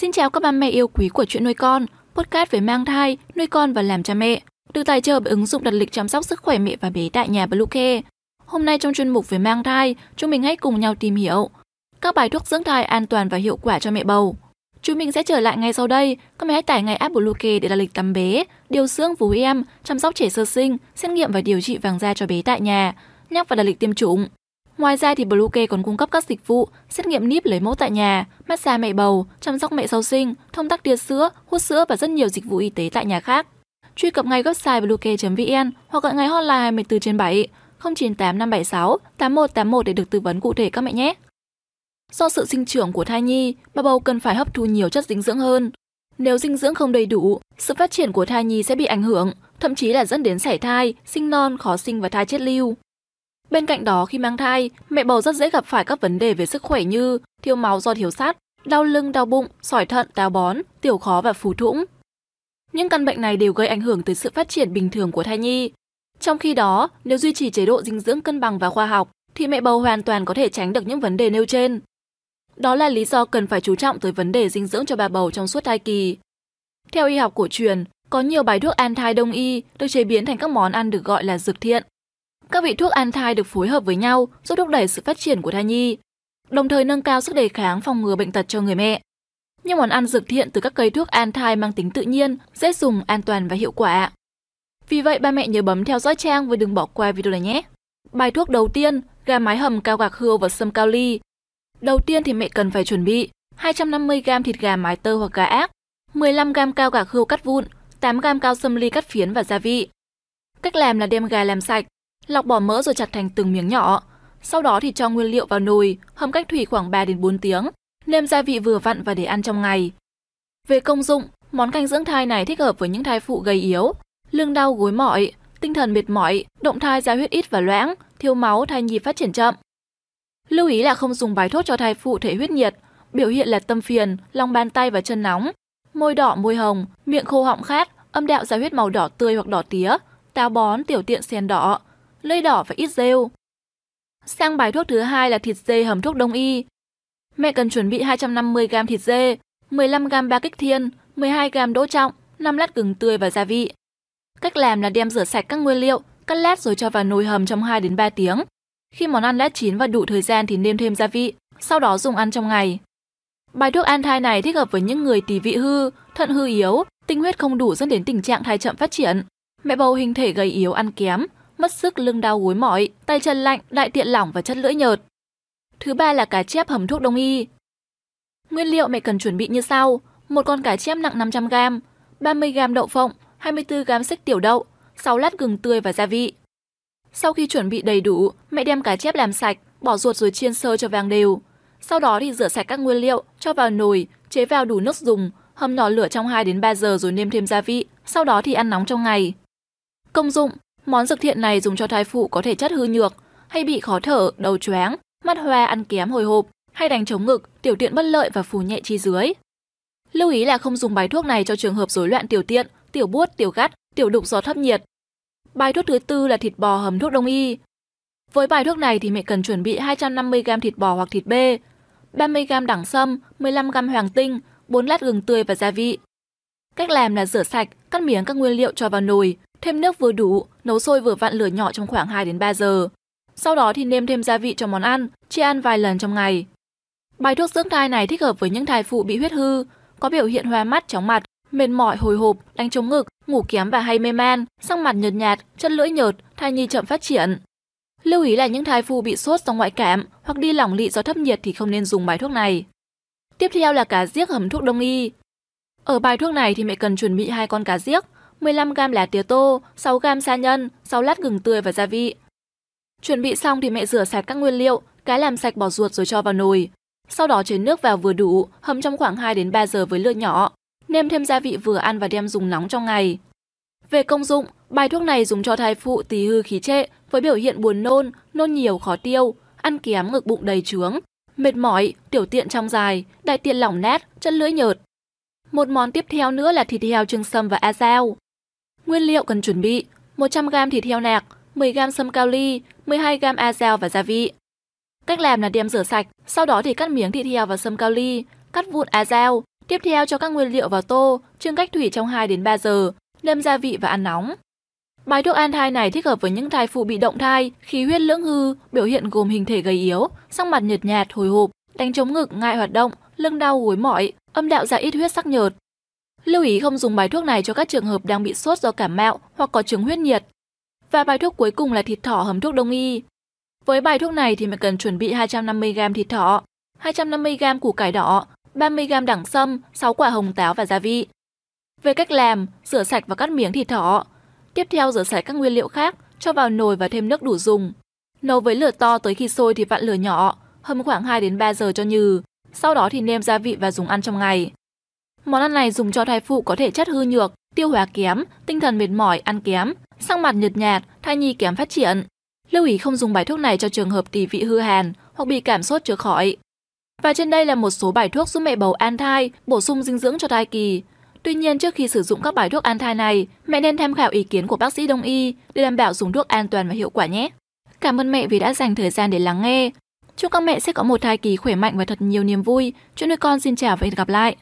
Xin chào các ba mẹ yêu quý của chuyện nuôi con, podcast về mang thai, nuôi con và làm cha mẹ, được tài trợ bởi ứng dụng đặt lịch chăm sóc sức khỏe mẹ và bé tại nhà Bluecare. Hôm nay trong chuyên mục về mang thai, chúng mình hãy cùng nhau tìm hiểu các bài thuốc dưỡng thai an toàn và hiệu quả cho mẹ bầu. Chúng mình sẽ trở lại ngay sau đây. Các mẹ hãy tải ngay app Bluecare để đặt lịch tắm bé, điều dưỡng vú em, chăm sóc trẻ sơ sinh, xét nghiệm và điều trị vàng da cho bé tại nhà, nhắc và đặt lịch tiêm chủng. Ngoài ra thì Bluecare còn cung cấp các dịch vụ xét nghiệm níp lấy mẫu tại nhà, massage mẹ bầu, chăm sóc mẹ sau sinh, thông tắc tia sữa, hút sữa và rất nhiều dịch vụ y tế tại nhà khác. Truy cập ngay website bluecare.vn hoặc gọi ngay hotline 24 trên 7 098 576 8181 để được tư vấn cụ thể các mẹ nhé. Do sự sinh trưởng của thai nhi, bà bầu cần phải hấp thu nhiều chất dinh dưỡng hơn. Nếu dinh dưỡng không đầy đủ, sự phát triển của thai nhi sẽ bị ảnh hưởng, thậm chí là dẫn đến sảy thai, sinh non, khó sinh và thai chết lưu. Bên cạnh đó, khi mang thai, mẹ bầu rất dễ gặp phải các vấn đề về sức khỏe như thiếu máu do thiếu sắt, đau lưng, đau bụng, sỏi thận, táo bón, tiểu khó và phù thủng. Những căn bệnh này đều gây ảnh hưởng tới sự phát triển bình thường của thai nhi. Trong khi đó, nếu duy trì chế độ dinh dưỡng cân bằng và khoa học, thì mẹ bầu hoàn toàn có thể tránh được những vấn đề nêu trên. Đó là lý do cần phải chú trọng tới vấn đề dinh dưỡng cho bà bầu trong suốt thai kỳ. Theo y học cổ truyền, có nhiều bài thuốc an thai đông y được chế biến thành các món ăn được gọi là dược thiện. Các vị thuốc an thai được phối hợp với nhau giúp thúc đẩy sự phát triển của thai nhi, đồng thời nâng cao sức đề kháng phòng ngừa bệnh tật cho người mẹ. Những món ăn dược thiện từ các cây thuốc an thai mang tính tự nhiên, dễ dùng, an toàn và hiệu quả. Vì vậy, ba mẹ nhớ bấm theo dõi trang và đừng bỏ qua video này nhé. Bài thuốc đầu tiên, gà mái hầm cao gạc hươu và sâm cao ly. Đầu tiên thì mẹ cần phải chuẩn bị 250g thịt gà mái tơ hoặc gà ác, 15g cao gạc hươu cắt vụn, 8g cao sâm ly cắt phiến và gia vị. Cách làm là đem gà làm sạch, lọc bỏ mỡ rồi chặt thành từng miếng nhỏ. Sau đó thì cho nguyên liệu vào nồi, hầm cách thủy khoảng 3 đến 4 tiếng, nêm gia vị vừa vặn và để ăn trong ngày. Về công dụng, món canh dưỡng thai này thích hợp với những thai phụ gầy yếu, lưng đau gối mỏi, tinh thần mệt mỏi, động thai ra huyết ít và loãng, thiếu máu, thai nhi phát triển chậm. Lưu ý là không dùng bài thuốc cho thai phụ thể huyết nhiệt, biểu hiện là tâm phiền, lòng bàn tay và chân nóng, môi đỏ môi hồng, miệng khô họng khát, âm đạo ra huyết màu đỏ tươi hoặc đỏ tía, táo bón, tiểu tiện sen đỏ, lưỡi đỏ và ít rêu. Sang bài thuốc thứ hai là thịt dê hầm thuốc đông y. Mẹ cần chuẩn bị 250g thịt dê, 15g ba kích thiên, 12g đỗ trọng, 5 lát gừng tươi và gia vị. Cách làm là đem rửa sạch các nguyên liệu, cắt lát rồi cho vào nồi hầm trong 2 đến 3 tiếng. Khi món ăn đã chín và đủ thời gian thì nêm thêm gia vị, sau đó dùng ăn trong ngày. Bài thuốc an thai này thích hợp với những người tỳ vị hư, thận hư yếu, tinh huyết không đủ dẫn đến tình trạng thai chậm phát triển. Mẹ bầu hình thể gầy yếu ăn kém, mất sức lưng đau gối mỏi, tay chân lạnh, đại tiện lỏng và chất lưỡi nhợt. Thứ ba là cá chép hầm thuốc đông y. Nguyên liệu mẹ cần chuẩn bị như sau: một con cá chép nặng 500g, 30g đậu phộng, 24g xích tiểu đậu, 6 lát gừng tươi và gia vị. Sau khi chuẩn bị đầy đủ, mẹ đem cá chép làm sạch, bỏ ruột rồi chiên sơ cho vàng đều. Sau đó thì rửa sạch các nguyên liệu, cho vào nồi, chế vào đủ nước dùng, hầm nhỏ lửa trong 2 đến 3 giờ rồi nêm thêm gia vị, sau đó thì ăn nóng trong ngày. Công dụng, món dược thiện này dùng cho thai phụ có thể chất hư nhược, hay bị khó thở, đầu chóng, mắt hoa, ăn kém hồi hộp, hay đánh chống ngực, tiểu tiện bất lợi và phù nhẹ chi dưới. Lưu ý là không dùng bài thuốc này cho trường hợp rối loạn tiểu tiện, tiểu buốt, tiểu gắt, tiểu đục do thấp nhiệt. Bài thuốc thứ tư là thịt bò hầm thuốc đông y. Với bài thuốc này thì mẹ cần chuẩn bị 250g thịt bò hoặc thịt bê, 30g đẳng sâm, 15g hoàng tinh, 4 lát gừng tươi và gia vị. Cách làm là rửa sạch, cắt miếng các nguyên liệu cho vào nồi, thêm nước vừa đủ, nấu sôi vừa vặn lửa nhỏ trong khoảng 2 đến 3 giờ. Sau đó thì nêm thêm gia vị cho món ăn, chia ăn vài lần trong ngày. Bài thuốc dưỡng thai này thích hợp với những thai phụ bị huyết hư, có biểu hiện hoa mắt, chóng mặt, mệt mỏi, hồi hộp, đánh trống ngực, ngủ kém và hay mê man, sắc mặt nhợt nhạt, chân lưỡi nhợt, thai nhi chậm phát triển. Lưu ý là những thai phụ bị sốt do ngoại cảm hoặc đi lỏng lị do thấp nhiệt thì không nên dùng bài thuốc này. Tiếp theo là cá giếc hầm thuốc đông y. Ở bài thuốc này thì mẹ cần chuẩn bị hai con cá giếc, 15g lá tía tô, 6g sa nhân, 6 lát gừng tươi và gia vị. Chuẩn bị xong thì mẹ rửa sạch các nguyên liệu, cá làm sạch bỏ ruột rồi cho vào nồi. Sau đó chế nước vào vừa đủ, hầm trong khoảng 2 đến 3 giờ với lửa nhỏ. Nêm thêm gia vị vừa ăn và đem dùng nóng trong ngày. Về công dụng, bài thuốc này dùng cho thai phụ tỳ hư khí trệ với biểu hiện buồn nôn, nôn nhiều khó tiêu, ăn kém ngực bụng đầy trướng, mệt mỏi, tiểu tiện trong dài, đại tiện lỏng nát, chân lưỡi nhợt. Một món tiếp theo nữa là thịt heo trưng sâm và a dao. Nguyên liệu cần chuẩn bị 100g thịt heo nạc, 10g sâm cao ly, 12g a giao và gia vị. Cách làm là đem rửa sạch, sau đó thì cắt miếng thịt heo và sâm cao ly, cắt vụn a giao, Tiếp theo cho các nguyên liệu vào tô, trưng cách thủy trong 2 đến 3 giờ, nêm gia vị và ăn nóng. Bài thuốc an thai này thích hợp với những thai phụ bị động thai, khí huyết lưỡng hư, biểu hiện gồm hình thể gầy yếu, sắc mặt nhợt nhạt, hồi hộp, đánh chống ngực, ngại hoạt động, lưng đau gối mỏi, âm đạo ra ít huyết sắc nhợt. Lưu ý không dùng bài thuốc này cho các trường hợp đang bị sốt do cảm mạo hoặc có chứng huyết nhiệt. Và bài thuốc cuối cùng là thịt thỏ hầm thuốc đông y. Với bài thuốc này thì mình cần chuẩn bị 250g thịt thỏ, 250g củ cải đỏ, 30g đẳng sâm, 6 quả hồng táo và gia vị. Về cách làm, rửa sạch và cắt miếng thịt thỏ. Tiếp theo rửa sạch các nguyên liệu khác, cho vào nồi và thêm nước đủ dùng. Nấu với lửa to tới khi sôi thì vặn lửa nhỏ, hầm khoảng 2 đến 3 giờ cho nhừ. Sau đó thì nêm gia vị và dùng ăn trong ngày. Món ăn này dùng cho thai phụ có thể chất hư nhược, tiêu hóa kém, tinh thần mệt mỏi, ăn kém, sắc mặt nhợt nhạt, thai nhi kém phát triển. Lưu ý không dùng bài thuốc này cho trường hợp tỷ vị hư hàn hoặc bị cảm sốt chưa khỏi. Và trên đây là một số bài thuốc giúp mẹ bầu an thai, bổ sung dinh dưỡng cho thai kỳ. Tuy nhiên trước khi sử dụng các bài thuốc an thai này, mẹ nên tham khảo ý kiến của bác sĩ đông y để đảm bảo dùng thuốc an toàn và hiệu quả nhé. Cảm ơn mẹ vì đã dành thời gian để lắng nghe. Chúc các mẹ sẽ có một thai kỳ khỏe mạnh và thật nhiều niềm vui. Chuyện nuôi con xin chào và hẹn gặp lại.